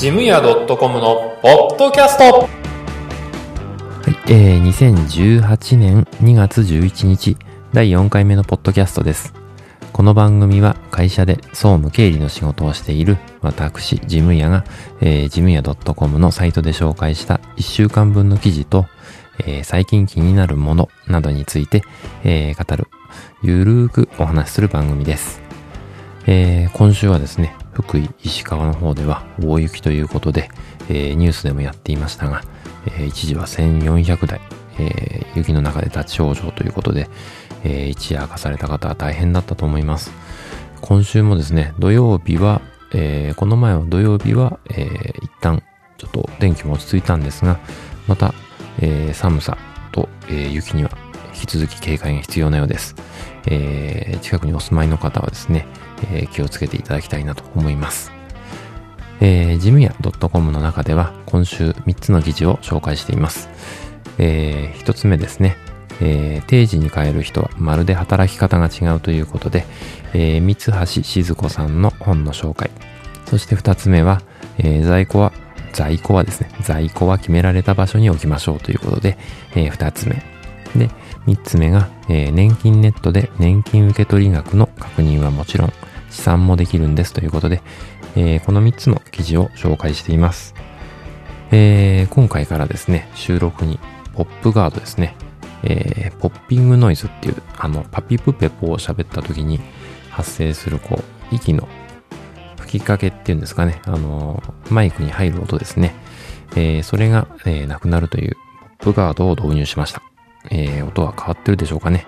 ジムヤ .com のポッドキャストはい、えー、2018年2月11日、第4回目のポッドキャストです。この番組は会社で総務経理の仕事をしている私、ジムヤが、えー、ジムヤ .com のサイトで紹介した1週間分の記事と、えー最近気になるものなどについて、えー語る、ゆるーくお話しする番組です。えー今週はですね、福井、石川の方では大雪ということで、えーニュースでもやっていましたが、えー一時は1400台、えー雪の中で立ち往生ということで、えー一夜明かされた方は大変だったと思います。今週もですね、土曜日は、えーこの前は土曜日は、えー一旦ちょっと天気も落ち着いたんですが、また、えー寒さと、えー雪には引き続き警戒が必要なようです。えー近くにお住まいの方はですね、えー気をつけていただきたいなと思います。えー、ジムヤ .com の中では今週3つの記事を紹介しています。えー、1つ目ですね。えー定時に変える人はまるで働き方が違うということで、えー三橋静子さんの本の紹介。そして2つ目は、えー在庫は、在庫はですね、在庫は決められた場所に置きましょうということで、え2つ目。で、3つ目が、えー年金ネットで年金受取額の確認はもちろん、試算もできるんですということで、えーこの3つの記事を紹介しています。えー今回からですね、収録にポップガードですね、えーポッピングノイズっていう、あの、パピプペポを喋った時に発生する、こう、息の吹きかけっていうんですかね、あの、マイクに入る音ですね。えーそれが、えーなくなるというポップガードを導入しました。えー音は変わってるでしょうかね。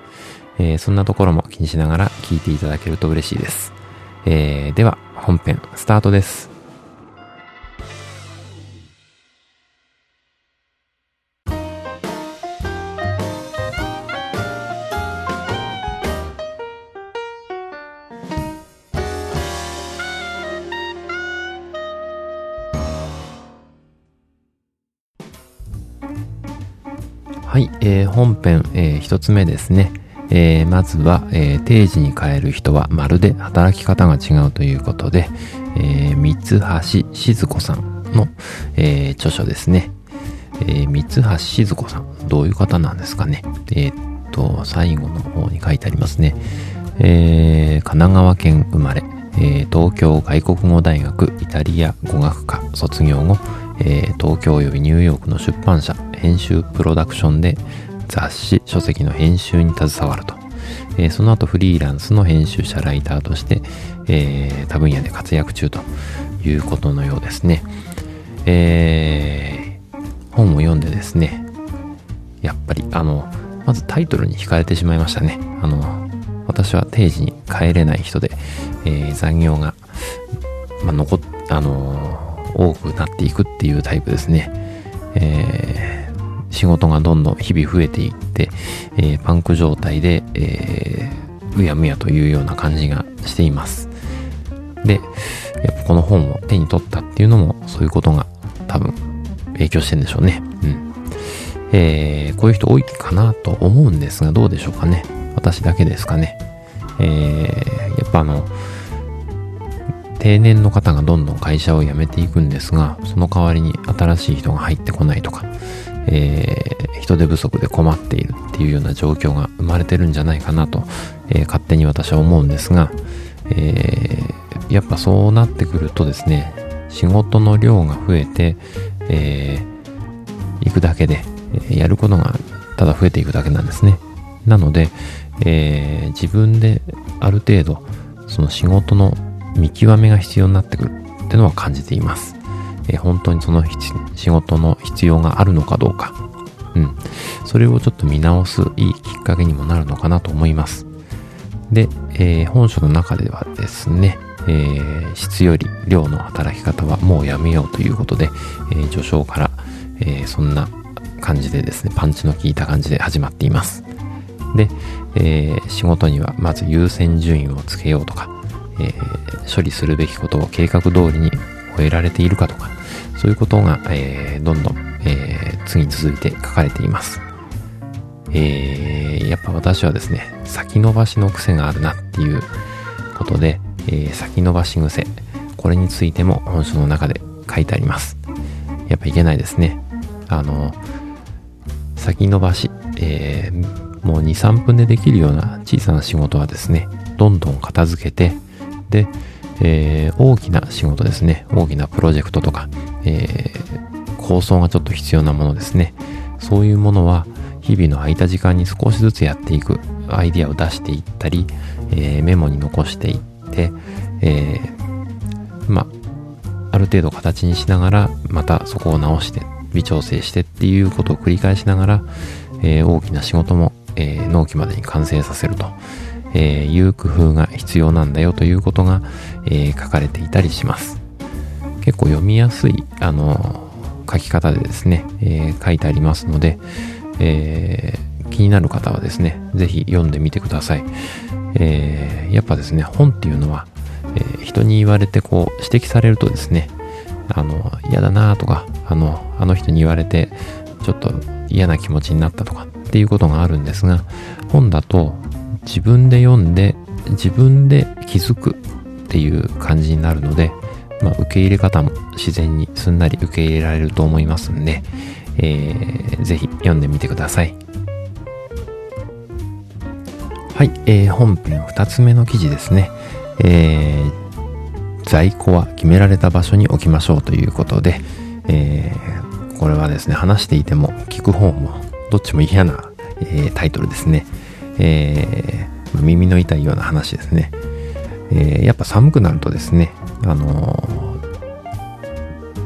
えーそんなところも気にしながら聞いていただけると嬉しいです。えーでは、本編、スタートです。はい、えー本編、えー一つ目ですね。えーまずは、えー定時に変える人はまるで働き方が違うということで、えー三橋静子さんの、えー著書ですね。えー三橋静子さん、どういう方なんですかね。えーっと、最後の方に書いてありますね。えー神奈川県生まれ、えー東京外国語大学イタリア語学科卒業後、えー東京及びニューヨークの出版社編集プロダクションで雑誌書籍の編集に携わると、えーその後フリーランスの編集者ライターとして、えー多分野で活躍中ということのようですね、えー本を読んでですねやっぱりあのまずタイトルに惹かれてしまいましたね。あの私は定時に帰れない人で、え残業が、まあ、残っあの多くなっていくっていうタイプですね。えー仕事がどんどん日々増えていって、えーパンク状態で、えーうやむやというような感じがしています。で、やっぱこの本を手に取ったっていうのもそういうことが多分影響してんでしょうね。うん。えーこういう人多いかなと思うんですがどうでしょうかね。私だけですかね。えーやっぱあの、定年の方がどんどん会社を辞めていくんですが、その代わりに新しい人が入ってこないとか、えー人手不足で困っているっていうような状況が生まれてるんじゃないかなと、えー勝手に私は思うんですが、えーやっぱそうなってくるとですね、仕事の量が増えて、えー行くだけで、やることがただ増えていくだけなんですね。なので、えー自分である程度、その仕事の見極めが必要になってくるってのは感じています。えー本当にその仕事の必要があるのかどうか。うん。それをちょっと見直すいいきっかけにもなるのかなと思います。で、えー本書の中ではですね、えー質より量の働き方はもうやめようということで、えー序章から、えーそんな感じでですね、パンチの効いた感じで始まっています。で、えー仕事にはまず優先順位をつけようとか、えー処理するべきことを計画通りに終えられているかとか、そういうことが、えーどんどん、えー次に続いて書かれています。えーやっぱ私はですね、先延ばしの癖があるなっていうことで、えー先延ばし癖、これについても本書の中で書いてあります。やっぱいけないですね。あの、先延ばし、えー、もう2、3分でできるような小さな仕事はですね、どんどん片付けて、で、えー、大きな仕事ですね、大きなプロジェクトとか、えー、構想がちょっと必要なものですね、そういうものは日々の空いた時間に少しずつやっていく、アイディアを出していったり、えー、メモに残していって、えまあ、ある程度形にしながら、またそこを直して、微調整してっていうことを繰り返しながら、え大きな仕事も、え納期までに完成させると。え、いう工夫が必要なんだよということが、え、書かれていたりします。結構読みやすい、あの、書き方でですね、えー、書いてありますので、えー、気になる方はですね、ぜひ読んでみてください。えー、やっぱですね、本っていうのは、え、人に言われてこう指摘されるとですね、あの、嫌だなとか、あの、あの人に言われて、ちょっと嫌な気持ちになったとかっていうことがあるんですが、本だと自分で読んで自分で気づくっていう感じになるので、まあ、受け入れ方も自然にすんなり受け入れられると思いますんで、えー、ぜひ読んでみてください。はい、えー、本編2つ目の記事ですね。えー、在庫は決められた場所に置きましょうということで、えー、これはですね、話していても聞く方もどっちも嫌な、えー、タイトルですね。えー、耳の痛いような話ですね。えー、やっぱ寒くなるとですね、あの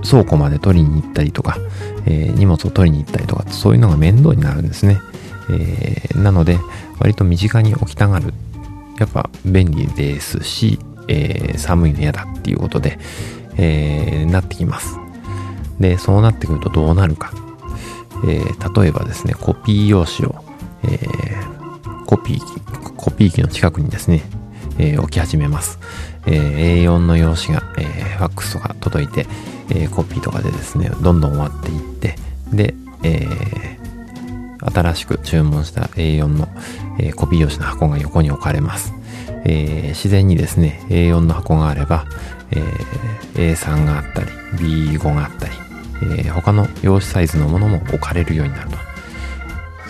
ー、倉庫まで取りに行ったりとか、えー、荷物を取りに行ったりとか、そういうのが面倒になるんですね。え、なので、割と身近に置きたがる。やっぱ便利ですし、え、寒いの嫌だっていうことで、え、なってきます。で、そうなってくるとどうなるか。え、例えばですね、コピー用紙を、えー、コピー機、コピー機の近くにですね、えー、置き始めます。えー、A4 の用紙が、えー、ファックスとか届いて、えー、コピーとかでですね、どんどん終わっていって、で、えー、新しく注文した A4 の、えー、コピー用紙の箱が横に置かれます。えー、自然にですね、A4 の箱があれば、えー、A3 があったり、B5 があったり、えー、他の用紙サイズのものも置かれるようになると。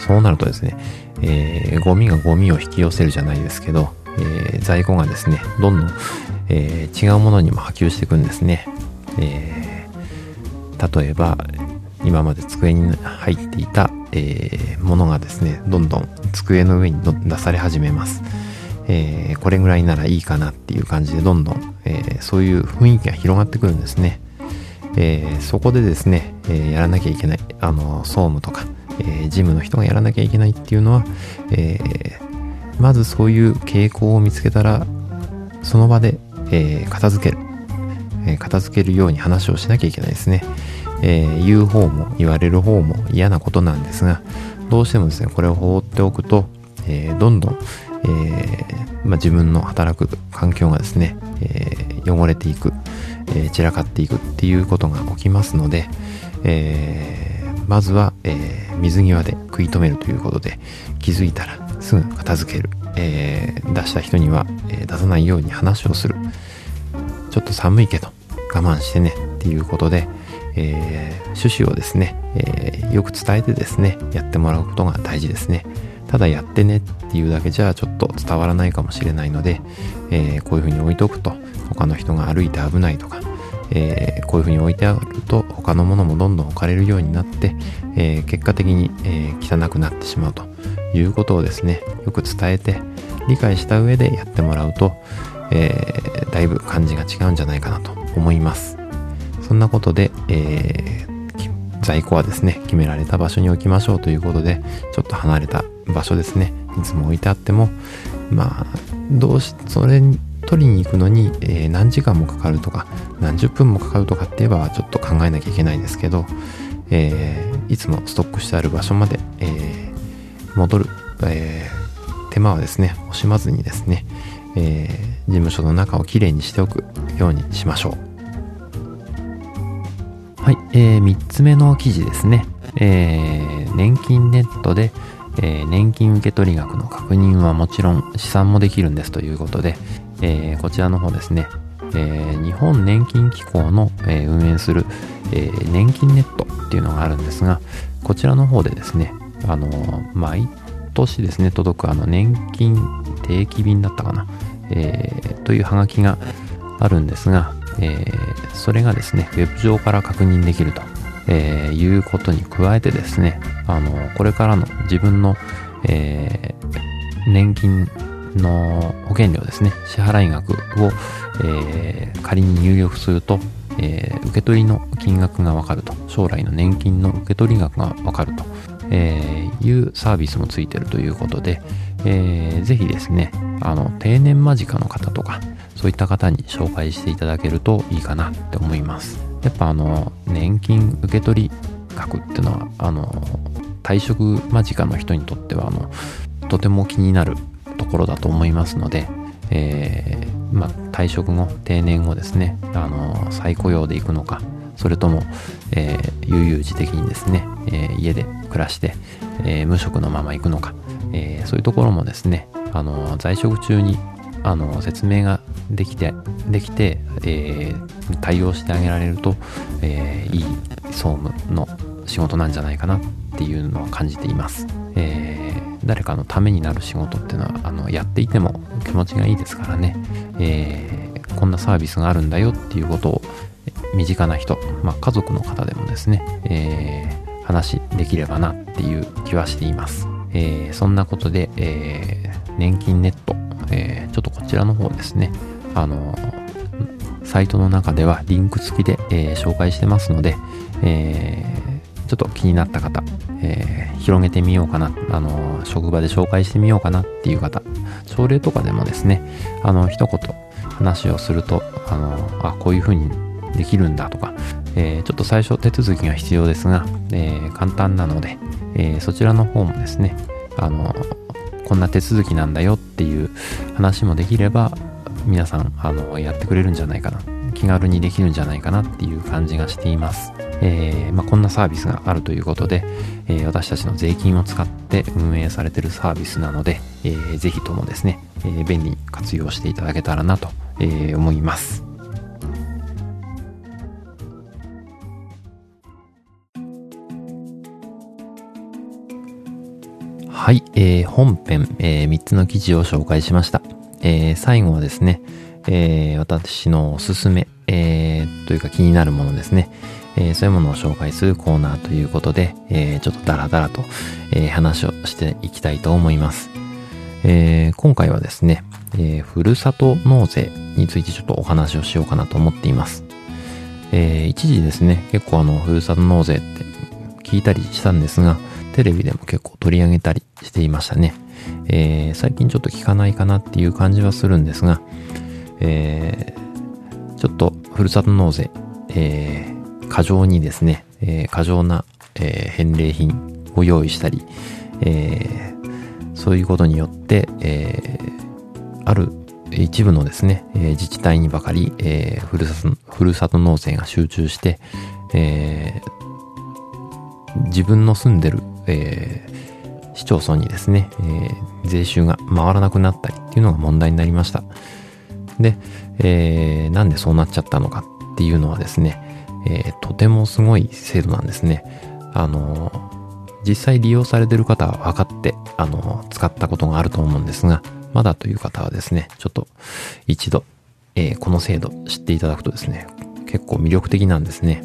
そうなるとですね、えー、ゴミがゴミを引き寄せるじゃないですけど、えー、在庫がですね、どんどん、えー、違うものにも波及していくんですね。えー、例えば、今まで机に入っていた、え、ものがですね、どんどん机の上に出され始めます。え、これぐらいならいいかなっていう感じでどんどん、えー、そういう雰囲気が広がってくるんですね。え、そこでですね、えやらなきゃいけない、あの、総務とか、えー、ジムの人がやらなきゃいけないっていうのは、えー、まずそういう傾向を見つけたら、その場で、えー、片付ける、えー、片付けるように話をしなきゃいけないですね。えー、言う方も言われる方も嫌なことなんですが、どうしてもですね、これを放っておくと、えー、どんどん、えーまあ、自分の働く環境がですね、えー、汚れていく、えー、散らかっていくっていうことが起きますので、えーまずは、えー、水際で食い止めるということで気づいたらすぐ片付ける、えー、出した人には、え、出さないように話をする。ちょっと寒いけど我慢してねっていうことで、え趣旨をですね、えよく伝えてですねやってもらうことが大事ですね。ただやってねっていうだけじゃちょっと伝わらないかもしれないので、えこういうふうに置いとくと他の人が歩いて危ないとかえ、こういうふうに置いてあると他のものもどんどん置かれるようになって、え、結果的に、え、汚くなってしまうと。いうことをですねよく伝えて理解した上でやってもらうと、えだいぶ感じが違うんじゃないかなと思います。そんなことで、え在庫はですね決められた場所に置きましょうということでちょっと離れた場所ですねいつも置いてあってもまあどうしそれに取りに行くのに、えー、何時間もかかるとか何十分もかかるとかって言えばちょっと考えなきゃいけないんですけど、えー、いつもストックしてある場所まで、えー、戻る、えー手間はですね惜しまずにですね、え事務所の中をきれいにしておくようにしましょう。はい、えー、3つ目の記事ですね、え年金ネットでえー、年金受取額の確認はもちろん試算もできるんですということで、えー、こちらの方ですね、えー日本年金機構の、え運営する、え年金ネットっていうのがあるんですが、こちらの方でですね、あの毎年ですね、届くあの年金定期便だったかな、えーというハガキがあるんですが、えーそれがですね、ウェブ上から確認できると、えーいうことに加えてですね、あのこれからの自分の、え年金の保険料ですね、支払い額を、え仮に入力すると、えー受け取りの金額がわかると、将来の年金の受け取り額がわかると、えーいうサービスもついてるということで、えーぜひですね、あの、定年間近の方とか、そういった方に紹介していただけるといいかなって思います。やっぱあの、年金受取額っていうのは、あの、退職間近の人にとっては、あの、とても気になるところだと思いますので、えーまあ、退職後、定年後ですね、あの、再雇用で行くのか、それとも、えー悠々自適にですね、えー家で暮らして、えー無職のまま行くのか、えそういうところもですね、あの、在職中に、あの、説明ができて、できて、え対応してあげられると、えいい総務の仕事なんじゃないかなっていうのは感じています。え誰かのためになる仕事っていうのは、あの、やっていても気持ちがいいですからね、えーこんなサービスがあるんだよっていうことを、身近な人、まあ、家族の方でもですね、えー話できればなっていう気はしています。えーそんなことで、えー年金ネット、えーちょっとこちらの方ですね、あのサイトの中ではリンク付きで、え紹介してますので、えちょっと気になった方、え広げてみようかな、あの職場で紹介してみようかなっていう方、朝礼とかでもですね、あの、一言話をすると、あの、あ、こういう風にできるんだとか、えーちょっと最初手続きが必要ですが、えー簡単なので、えーそちらの方もですね、あの、こんな手続きなんだよっていう話もできれば、皆さん、あの、やってくれるんじゃないかな。気軽にできるんじゃないかなっていう感じがしています。えーまあ、こんなサービスがあるということで、えー私たちの税金を使って運営されてるサービスなので、えーぜひともですね、えー便利に活用していただけたらなと、え思います。はい、えー本編、えー3つの記事を紹介しました。えー最後はですね、えー私のおすすめ、えーというか気になるものですね、えーそういうものを紹介するコーナーということで、えーちょっとダラダラと、えー話をしていきたいと思います。えー今回はですね、えーふるさと納税についてちょっとお話をしようかなと思っています。えー一時ですね、結構あの、ふるさと納税って聞いたりしたんですが、テレビでも結構取り上げたりしていましたね。えー最近ちょっと聞かないかなっていう感じはするんですが、えーちょっとふるさと納税、えー過剰にですね、えー過剰な、えー返礼品を用意したり、えーそういうことによって、えーある一部のですね、えー自治体にばかり、えーふるさと、ふるさと納税が集中して、えー自分の住んでる、えー市町村にですね、えー税収が回らなくなったりっていうのが問題になりました。で、えーなんでそうなっちゃったのかっていうのはですね、えーとてもすごい制度なんですね。あの実際利用されてる方は分かって、あの使ったことがあると思うんですが、まだという方はですね、ちょっと一度、えーこの制度知っていただくとですね、結構魅力的なんですね。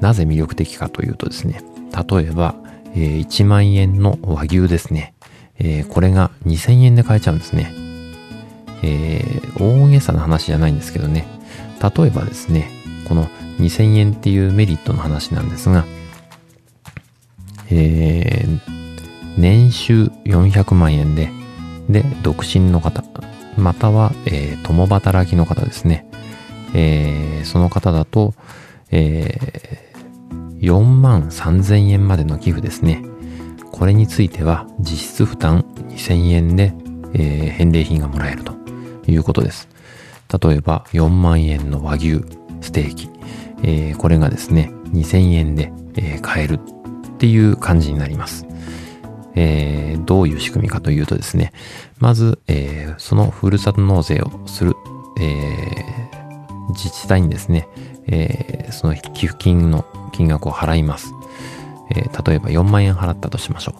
なぜ魅力的かというとですね、例えば、えー1万円の和牛ですね。えーこれが2000円で買えちゃうんですね。えー大げさな話じゃないんですけどね。例えばですね、この2000円っていうメリットの話なんですが、えー年収400万円で、で、独身の方、または、えー共働きの方ですね。えーその方だと、えー4万3000円までの寄付ですね。これについては実質負担2000円で、えー返礼品がもらえるということです。例えば4万円の和牛ステーキ、えーこれがですね2000円で、えー買えるっていう感じになります。えーどういう仕組みかというとですね、まず、えーそのふるさと納税をする、えー、自治体にですね、えー、その寄付金の金額を払います。えー、例えば4万円払ったとしましょ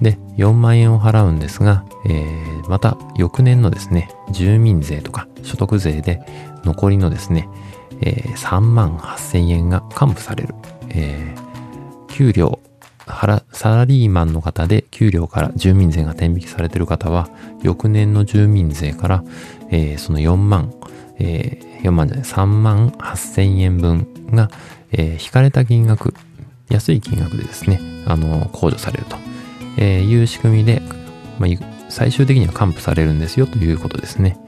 う。で、4万円を払うんですが、えー、また翌年のですね、住民税とか所得税で残りのですね、えー、3万8000円が還付される。えー、給料、サラリーマンの方で給料から住民税が転引きされている方は、翌年の住民税から、えー、その4万、えー、4万じゃない、3万8000円分が、えー、引かれた金額、安い金額でですね、あの、控除されると、えいう仕組みで、まあ、最終的には還付されるんですよということですね。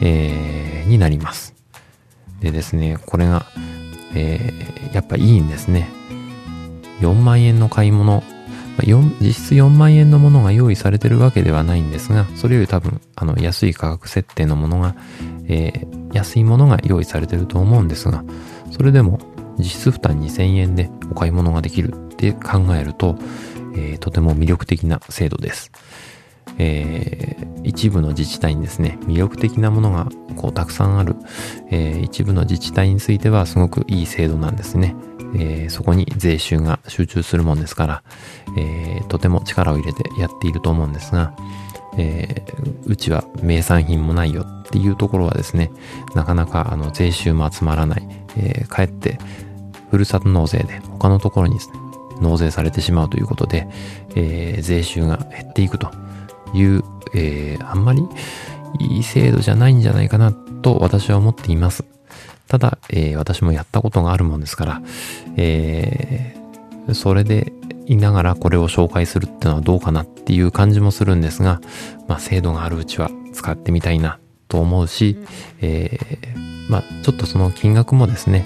えー、になります。でですね、これが、えー、やっぱいいんですね。4万円の買い物、実質4万円のものが用意されてるわけではないんですが、それより多分、あの、安い価格設定のものが、えー、安いものが用意されてると思うんですが、それでも実質負担2000円でお買い物ができるって考えると、えー、とても魅力的な制度です。えー、一部の自治体にですね、魅力的なものがこうたくさんある、えー、一部の自治体についてはすごくいい制度なんですね。えー、そこに税収が集中するもんですから、えー、とても力を入れてやっていると思うんですが、えー、うちは名産品もないよっていうところはですね、なかなかあの税収も集まらない、えー、かえってふるさと納税で他のところにですね、納税されてしまうということで、えー、税収が減っていくという、えー、あんまりいい制度じゃないんじゃないかなと私は思っています。ただ、えー、私もやったことがあるもんですから、えー、それでいながらこれを紹介するってのはどうかなっていう感じもするんですが、まあ、制度があるうちは使ってみたいなと思うし、えー、まあ、ちょっとその金額もですね、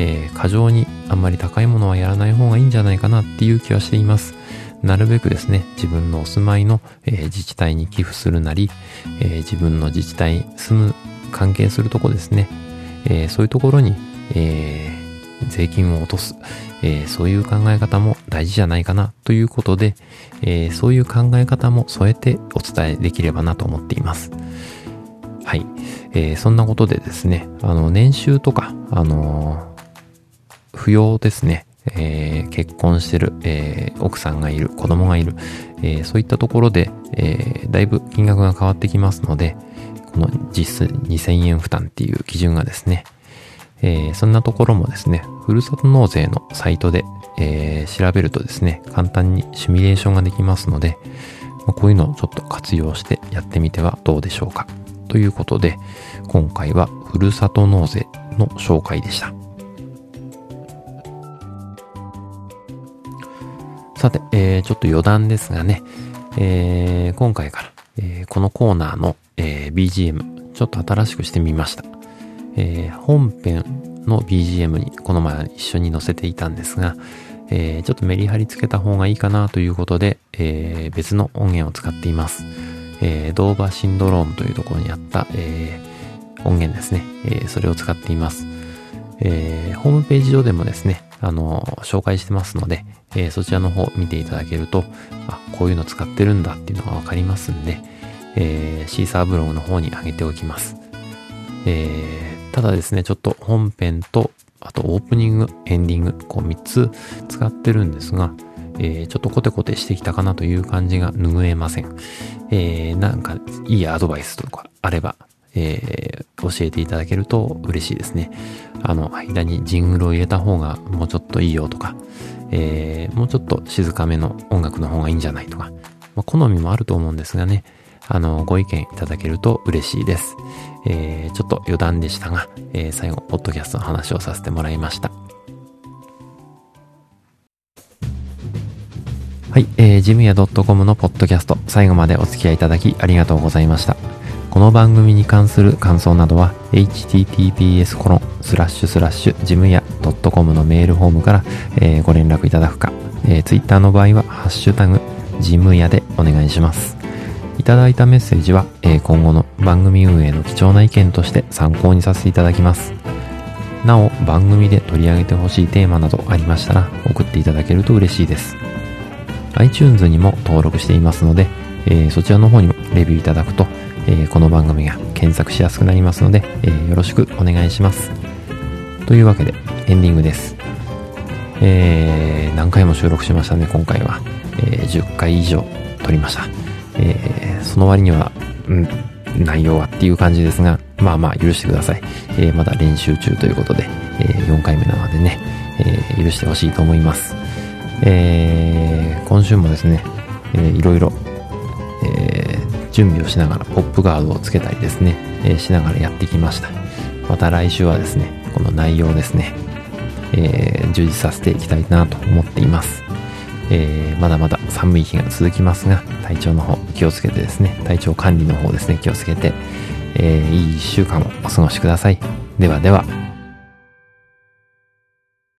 えー、過剰にあんまり高いものはやらない方がいいんじゃないかなっていう気はしています。なるべくですね、自分のお住まいの、えー、自治体に寄付するなり、えー、自分の自治体住む関係するとこですね、え、そういうところに、え税金を落とす、えそういう考え方も大事じゃないかなということで、えそういう考え方も添えてお伝えできればなと思っています。はい。えそんなことでですね、あの、年収とか、あの扶養ですね、えー、結婚してる、えー、奥さんがいる、子供がいる、えー、そういったところで、えだいぶ金額が変わってきますので、この実質2000円負担っていう基準がですね、えそんなところもですね、ふるさと納税のサイトで、え調べるとですね、簡単にシミュレーションができますので、まこういうのをちょっと活用してやってみてはどうでしょうか。ということで、今回はふるさと納税の紹介でした。さて、えー、ちょっと余談ですがね、えー、今回から、えー、このコーナーの、えー、BGM、ちょっと新しくしてみました。えー、本編の BGM にこの前一緒に載せていたんですが、えー、ちょっとメリハリつけた方がいいかなということで、えー、別の音源を使っています。えー、ドーバーシンドロームというところにあった、えー、音源ですね、えー、それを使っています。えー、ホームページ上でもですね、あの、紹介してますので、えー、そちらの方見ていただけると、あ、こういうの使ってるんだっていうのがわかりますんで、えー、シーサーブログの方に上げておきます。えー、ただですね、ちょっと本編と、あとオープニング、エンディング、こう3つ使ってるんですが、えー、ちょっとコテコテしてきたかなという感じが拭えません。えー、なんかいいアドバイスとかあれば、えー、教えていただけると嬉しいですね。あの、間にジングルを入れた方がもうちょっといいよとか、えー、もうちょっと静かめの音楽の方がいいんじゃないとか、まあ、好みもあると思うんですがね、あの、ご意見いただけると嬉しいです。えー、ちょっと余談でしたが、えー、最後、ポッドキャストの話をさせてもらいました。はい、えー、ジムヤ .com のポッドキャスト、最後までお付き合いいただきありがとうございました。この番組に関する感想などは https コロンスラッシュスラッシュジムヤ .com のメールフォームから、えー、ご連絡いただくか、えー、Twitter の場合はハッシュタグジムヤでお願いします。いただいたメッセージは、えー、今後の番組運営の貴重な意見として参考にさせていただきます。なお、番組で取り上げてほしいテーマなどありましたら送っていただけると嬉しいです。iTunes にも登録していますので、えー、そちらの方にもレビューいただくとえ、この番組が検索しやすくなりますので、え、よろしくお願いします。というわけで、エンディングです。えー、何回も収録しましたね、今回は。えー、10回以上撮りました。えー、その割には、うん、内容はっていう感じですが、まあまあ許してください。えー、まだ練習中ということで、え、4回目なのでね、え、許してほしいと思います。えー、今週もですね、えー、いろいろ、準備をしながらポップガードをつけたりですね、えー、しながらやってきました。また来週はですね、この内容ですね、えー、充実させていきたいなと思っています。えー、まだまだ寒い日が続きますが、体調の方気をつけてですね、体調管理の方ですね、気をつけて、えー、いい一週間をお過ごしください。ではでは。